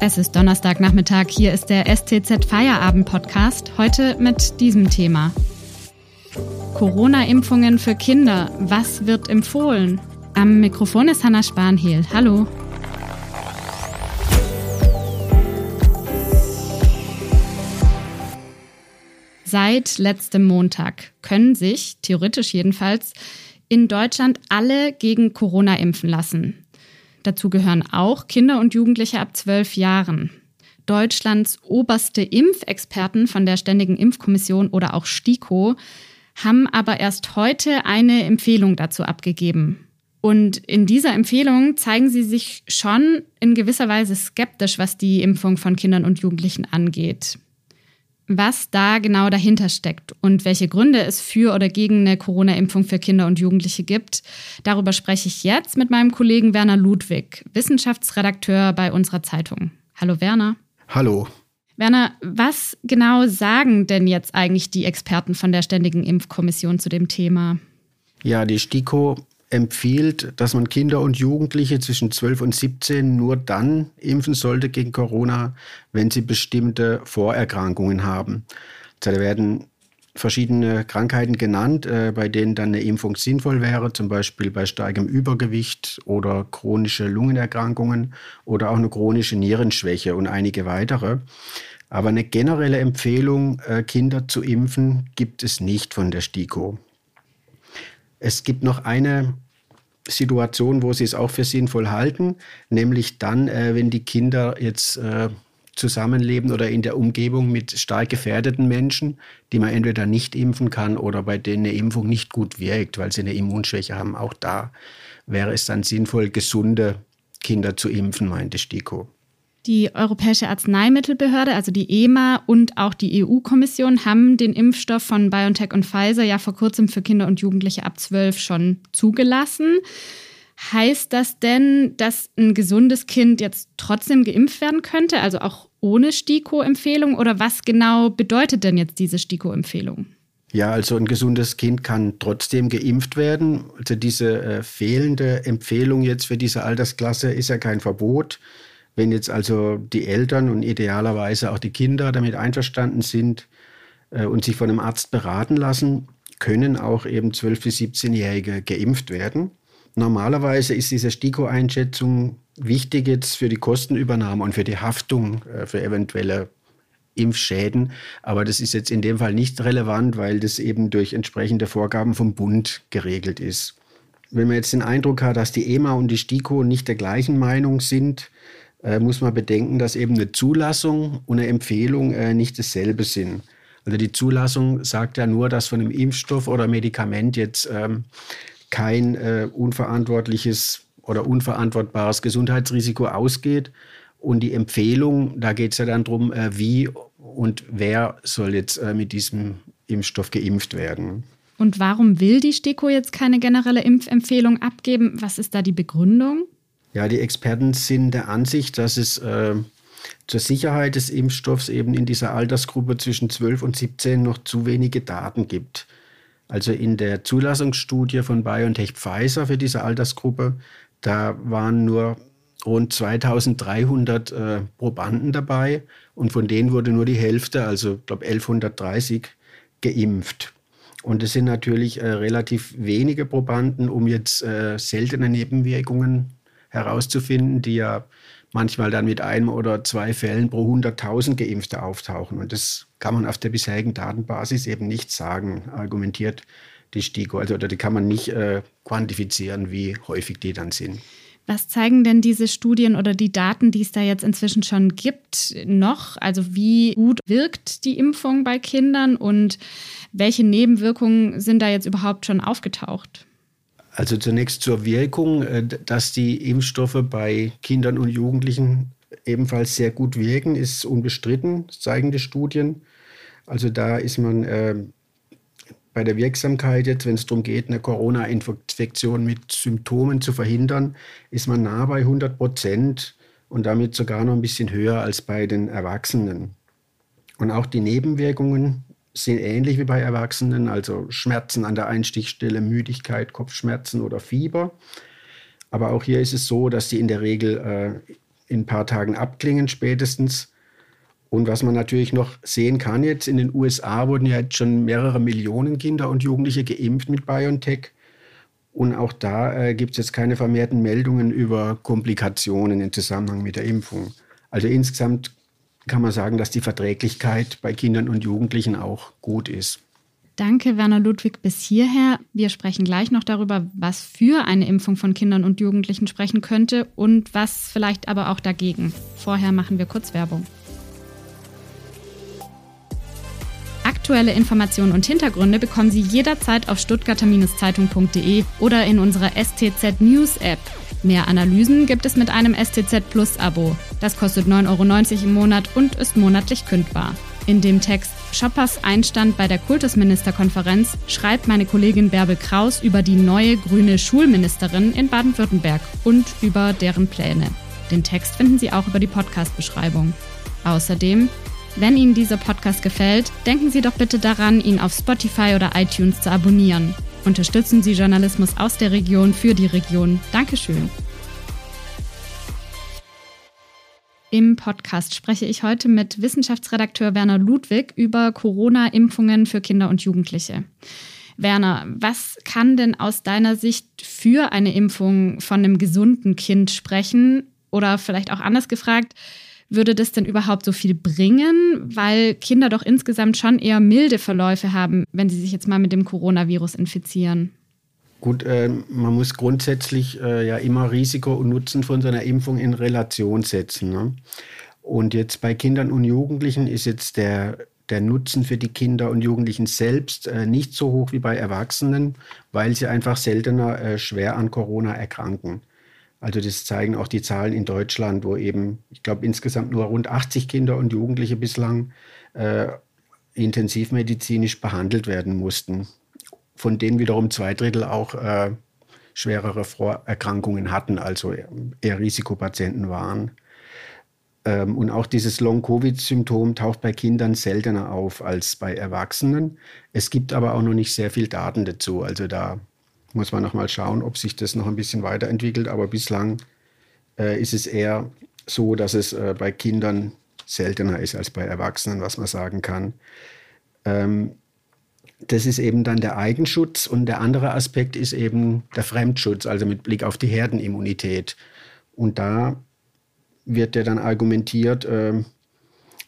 Es ist Donnerstagnachmittag, hier ist der STZ Feierabend Podcast, heute mit diesem Thema. Corona-Impfungen für Kinder, was wird empfohlen? Am Mikrofon ist Hanna Spanhehl. Hallo. Seit letztem Montag können sich, theoretisch jedenfalls, in Deutschland alle gegen Corona impfen lassen. Dazu gehören auch Kinder und Jugendliche ab zwölf Jahren. Deutschlands oberste Impfexperten von der Ständigen Impfkommission oder auch STIKO haben aber erst heute eine Empfehlung dazu abgegeben. Und in dieser Empfehlung zeigen sie sich schon in gewisser Weise skeptisch, was die Impfung von Kindern und Jugendlichen angeht was da genau dahinter steckt und welche Gründe es für oder gegen eine Corona-Impfung für Kinder und Jugendliche gibt. Darüber spreche ich jetzt mit meinem Kollegen Werner Ludwig, Wissenschaftsredakteur bei unserer Zeitung. Hallo Werner. Hallo. Werner, was genau sagen denn jetzt eigentlich die Experten von der Ständigen Impfkommission zu dem Thema? Ja, die STIKO empfiehlt, dass man Kinder und Jugendliche zwischen 12 und 17 nur dann impfen sollte gegen Corona, wenn sie bestimmte Vorerkrankungen haben. Da werden verschiedene Krankheiten genannt, äh, bei denen dann eine Impfung sinnvoll wäre, zum Beispiel bei starkem Übergewicht oder chronische Lungenerkrankungen oder auch eine chronische Nierenschwäche und einige weitere. Aber eine generelle Empfehlung, äh, Kinder zu impfen, gibt es nicht von der STIKO. Es gibt noch eine Situation, wo sie es auch für sinnvoll halten, nämlich dann, äh, wenn die Kinder jetzt äh, zusammenleben oder in der Umgebung mit stark gefährdeten Menschen, die man entweder nicht impfen kann oder bei denen eine Impfung nicht gut wirkt, weil sie eine Immunschwäche haben. Auch da wäre es dann sinnvoll, gesunde Kinder zu impfen, meinte Stiko. Die Europäische Arzneimittelbehörde, also die EMA und auch die EU-Kommission haben den Impfstoff von BioNTech und Pfizer ja vor kurzem für Kinder und Jugendliche ab 12 schon zugelassen. Heißt das denn, dass ein gesundes Kind jetzt trotzdem geimpft werden könnte, also auch ohne STIKO-Empfehlung? Oder was genau bedeutet denn jetzt diese STIKO-Empfehlung? Ja, also ein gesundes Kind kann trotzdem geimpft werden. Also diese äh, fehlende Empfehlung jetzt für diese Altersklasse ist ja kein Verbot. Wenn jetzt also die Eltern und idealerweise auch die Kinder damit einverstanden sind äh, und sich von einem Arzt beraten lassen, können auch eben 12- bis 17-Jährige geimpft werden. Normalerweise ist diese STIKO-Einschätzung wichtig jetzt für die Kostenübernahme und für die Haftung äh, für eventuelle Impfschäden. Aber das ist jetzt in dem Fall nicht relevant, weil das eben durch entsprechende Vorgaben vom Bund geregelt ist. Wenn man jetzt den Eindruck hat, dass die EMA und die STIKO nicht der gleichen Meinung sind, äh, muss man bedenken, dass eben eine Zulassung und eine Empfehlung äh, nicht dasselbe sind. Also die Zulassung sagt ja nur, dass von einem Impfstoff oder Medikament jetzt ähm, kein äh, unverantwortliches oder unverantwortbares Gesundheitsrisiko ausgeht. Und die Empfehlung, da geht es ja dann darum, äh, wie und wer soll jetzt äh, mit diesem Impfstoff geimpft werden. Und warum will die STIKO jetzt keine generelle Impfempfehlung abgeben? Was ist da die Begründung? Ja, die Experten sind der Ansicht, dass es äh, zur Sicherheit des Impfstoffs eben in dieser Altersgruppe zwischen 12 und 17 noch zu wenige Daten gibt. Also in der Zulassungsstudie von BioNTech Pfizer für diese Altersgruppe, da waren nur rund 2300 äh, Probanden dabei und von denen wurde nur die Hälfte, also ich glaube 1130, geimpft. Und es sind natürlich äh, relativ wenige Probanden, um jetzt äh, seltene Nebenwirkungen herauszufinden, die ja manchmal dann mit einem oder zwei Fällen pro 100.000 Geimpfte auftauchen. Und das kann man auf der bisherigen Datenbasis eben nicht sagen, argumentiert die STIKO. Also die kann man nicht äh, quantifizieren, wie häufig die dann sind. Was zeigen denn diese Studien oder die Daten, die es da jetzt inzwischen schon gibt, noch? Also wie gut wirkt die Impfung bei Kindern und welche Nebenwirkungen sind da jetzt überhaupt schon aufgetaucht? Also zunächst zur Wirkung, äh, dass die Impfstoffe bei Kindern und Jugendlichen ebenfalls sehr gut wirken, ist unbestritten, zeigen die Studien. Also da ist man äh, bei der Wirksamkeit jetzt, wenn es darum geht, eine Corona-Infektion mit Symptomen zu verhindern, ist man nah bei 100 Prozent und damit sogar noch ein bisschen höher als bei den Erwachsenen. Und auch die Nebenwirkungen sind ähnlich wie bei Erwachsenen, also Schmerzen an der Einstichstelle, Müdigkeit, Kopfschmerzen oder Fieber. Aber auch hier ist es so, dass sie in der Regel äh, in ein paar Tagen abklingen spätestens. Und was man natürlich noch sehen kann jetzt, in den USA wurden ja jetzt schon mehrere Millionen Kinder und Jugendliche geimpft mit BioNTech. Und auch da äh, gibt es jetzt keine vermehrten Meldungen über Komplikationen im Zusammenhang mit der Impfung. Also insgesamt kann man sagen, dass die Verträglichkeit bei Kindern und Jugendlichen auch gut ist. Danke, Werner Ludwig, bis hierher. Wir sprechen gleich noch darüber, was für eine Impfung von Kindern und Jugendlichen sprechen könnte und was vielleicht aber auch dagegen. Vorher machen wir kurz Werbung. Aktuelle Informationen und Hintergründe bekommen Sie jederzeit auf stuttgarter-zeitung.de oder in unserer STZ News App. Mehr Analysen gibt es mit einem STZ Plus Abo. Das kostet 9,90 Euro im Monat und ist monatlich kündbar. In dem Text Shoppers Einstand bei der Kultusministerkonferenz schreibt meine Kollegin Bärbel Kraus über die neue grüne Schulministerin in Baden-Württemberg und über deren Pläne. Den Text finden Sie auch über die Podcast-Beschreibung. Außerdem, wenn Ihnen dieser Podcast gefällt, denken Sie doch bitte daran, ihn auf Spotify oder iTunes zu abonnieren. Unterstützen Sie Journalismus aus der Region für die Region. Dankeschön. Im Podcast spreche ich heute mit Wissenschaftsredakteur Werner Ludwig über Corona-Impfungen für Kinder und Jugendliche. Werner, was kann denn aus deiner Sicht für eine Impfung von einem gesunden Kind sprechen? Oder vielleicht auch anders gefragt, würde das denn überhaupt so viel bringen? Weil Kinder doch insgesamt schon eher milde Verläufe haben, wenn sie sich jetzt mal mit dem Coronavirus infizieren. Gut, äh, man muss grundsätzlich äh, ja immer Risiko und Nutzen von so einer Impfung in Relation setzen. Ne? Und jetzt bei Kindern und Jugendlichen ist jetzt der, der Nutzen für die Kinder und Jugendlichen selbst äh, nicht so hoch wie bei Erwachsenen, weil sie einfach seltener äh, schwer an Corona erkranken. Also das zeigen auch die Zahlen in Deutschland, wo eben, ich glaube, insgesamt nur rund 80 Kinder und Jugendliche bislang äh, intensivmedizinisch behandelt werden mussten von denen wiederum zwei Drittel auch äh, schwerere Vorerkrankungen hatten, also eher Risikopatienten waren. Ähm, und auch dieses Long-Covid-Symptom taucht bei Kindern seltener auf als bei Erwachsenen. Es gibt aber auch noch nicht sehr viel Daten dazu. Also da muss man noch mal schauen, ob sich das noch ein bisschen weiterentwickelt. Aber bislang äh, ist es eher so, dass es äh, bei Kindern seltener ist als bei Erwachsenen, was man sagen kann. Ähm, das ist eben dann der Eigenschutz und der andere Aspekt ist eben der Fremdschutz, also mit Blick auf die Herdenimmunität. Und da wird ja dann argumentiert, äh,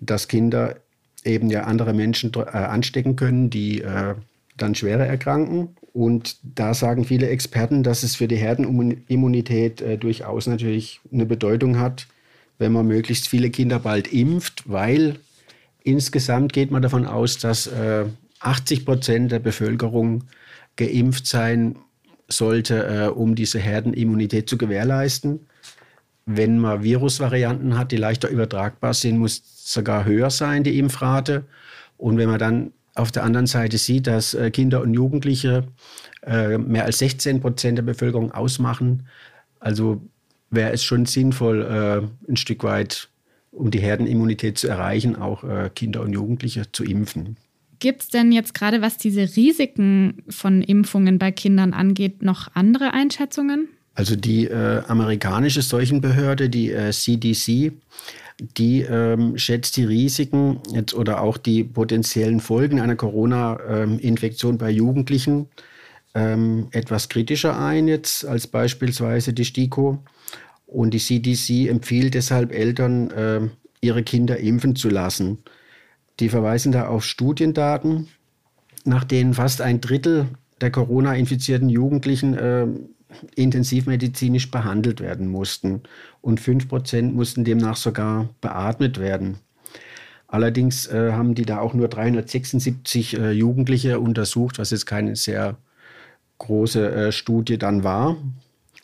dass Kinder eben ja andere Menschen äh, anstecken können, die äh, dann schwerer erkranken. Und da sagen viele Experten, dass es für die Herdenimmunität durchaus natürlich eine Bedeutung hat, wenn man möglichst viele Kinder bald impft, weil insgesamt geht man davon aus, dass 80 Prozent der Bevölkerung geimpft sein sollte, äh, um diese Herdenimmunität zu gewährleisten. Wenn man Virusvarianten hat, die leichter übertragbar sind, muss sogar höher sein, die Impfrate. Und wenn man dann auf der anderen Seite sieht, dass äh, Kinder und Jugendliche äh, mehr als 16 Prozent der Bevölkerung ausmachen, also wäre es schon sinnvoll, äh, ein Stück weit, um die Herdenimmunität zu erreichen, auch Kinder und Jugendliche zu impfen. Gibt es denn jetzt gerade, was diese Risiken von Impfungen bei Kindern angeht, noch andere Einschätzungen? Also die äh, amerikanische Seuchenbehörde, die äh, CDC, die ähm, schätzt die Risiken jetzt oder auch die potenziellen Folgen einer Corona-Infektion ähm, bei Jugendlichen ähm, etwas kritischer ein jetzt als beispielsweise die STIKO. Und die CDC empfiehlt deshalb Eltern, äh, ihre Kinder impfen zu lassen. Die verweisen da auf Studiendaten, nach denen fast ein Drittel der Corona-infizierten Jugendlichen äh, intensivmedizinisch behandelt werden mussten und 5% mussten demnach sogar beatmet werden. Allerdings äh, haben die da auch nur 376 äh, Jugendliche untersucht, was jetzt keine sehr große äh, Studie dann war.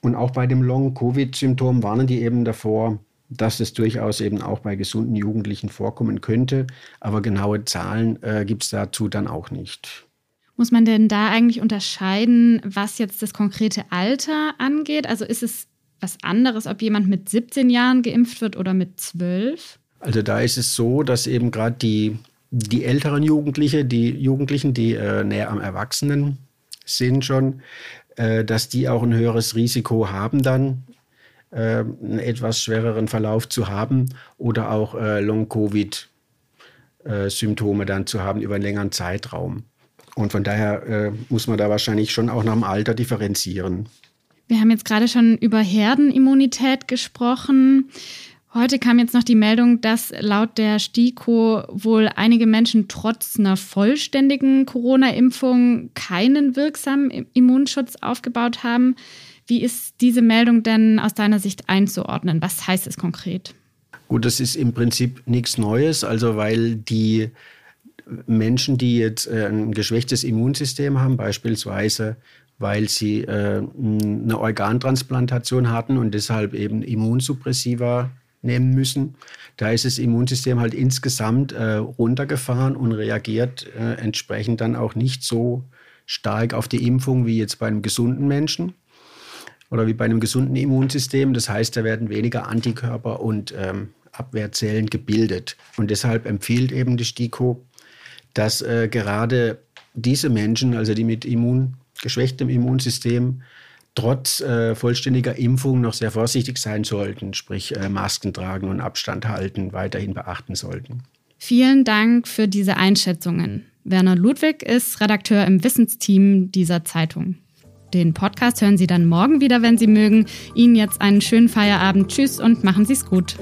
Und auch bei dem Long-Covid-Symptom warnen die eben davor, dass es durchaus eben auch bei gesunden Jugendlichen vorkommen könnte. Aber genaue Zahlen äh, gibt es dazu dann auch nicht. Muss man denn da eigentlich unterscheiden, was jetzt das konkrete Alter angeht? Also ist es was anderes, ob jemand mit 17 Jahren geimpft wird oder mit 12? Also da ist es so, dass eben gerade die, die älteren Jugendliche, die Jugendlichen, die äh, näher am Erwachsenen sind schon, äh, dass die auch ein höheres Risiko haben dann äh, einen etwas schwereren Verlauf zu haben oder auch äh, Long-Covid-Symptome äh, dann zu haben über einen längeren Zeitraum. Und von daher äh, muss man da wahrscheinlich schon auch nach dem Alter differenzieren. Wir haben jetzt gerade schon über Herdenimmunität gesprochen. Heute kam jetzt noch die Meldung, dass laut der STIKO wohl einige Menschen trotz einer vollständigen Corona-Impfung keinen wirksamen Immunschutz aufgebaut haben. Wie ist diese Meldung denn aus deiner Sicht einzuordnen? Was heißt es konkret? Gut, das ist im Prinzip nichts Neues, also weil die Menschen, die jetzt äh, ein geschwächtes Immunsystem haben, beispielsweise weil sie äh, eine Organtransplantation hatten und deshalb eben Immunsuppressiva nehmen müssen. Da ist das Immunsystem halt insgesamt äh, runtergefahren und reagiert entsprechend dann auch nicht so stark auf die Impfung wie jetzt bei einem gesunden Menschen oder wie bei einem gesunden Immunsystem. Das heißt, da werden weniger Antikörper und ähm, Abwehrzellen gebildet. Und deshalb empfiehlt eben die STIKO, dass äh, gerade diese Menschen, also die mit Immun, geschwächtem Immunsystem, trotz äh, vollständiger Impfung noch sehr vorsichtig sein sollten, sprich äh, Masken tragen und Abstand halten, weiterhin beachten sollten. Vielen Dank für diese Einschätzungen. Werner Ludwig ist Redakteur im Wissensteam dieser Zeitung. Den Podcast hören Sie dann morgen wieder, wenn Sie mögen. Ihnen jetzt einen schönen Feierabend. Tschüss und machen Sie es gut.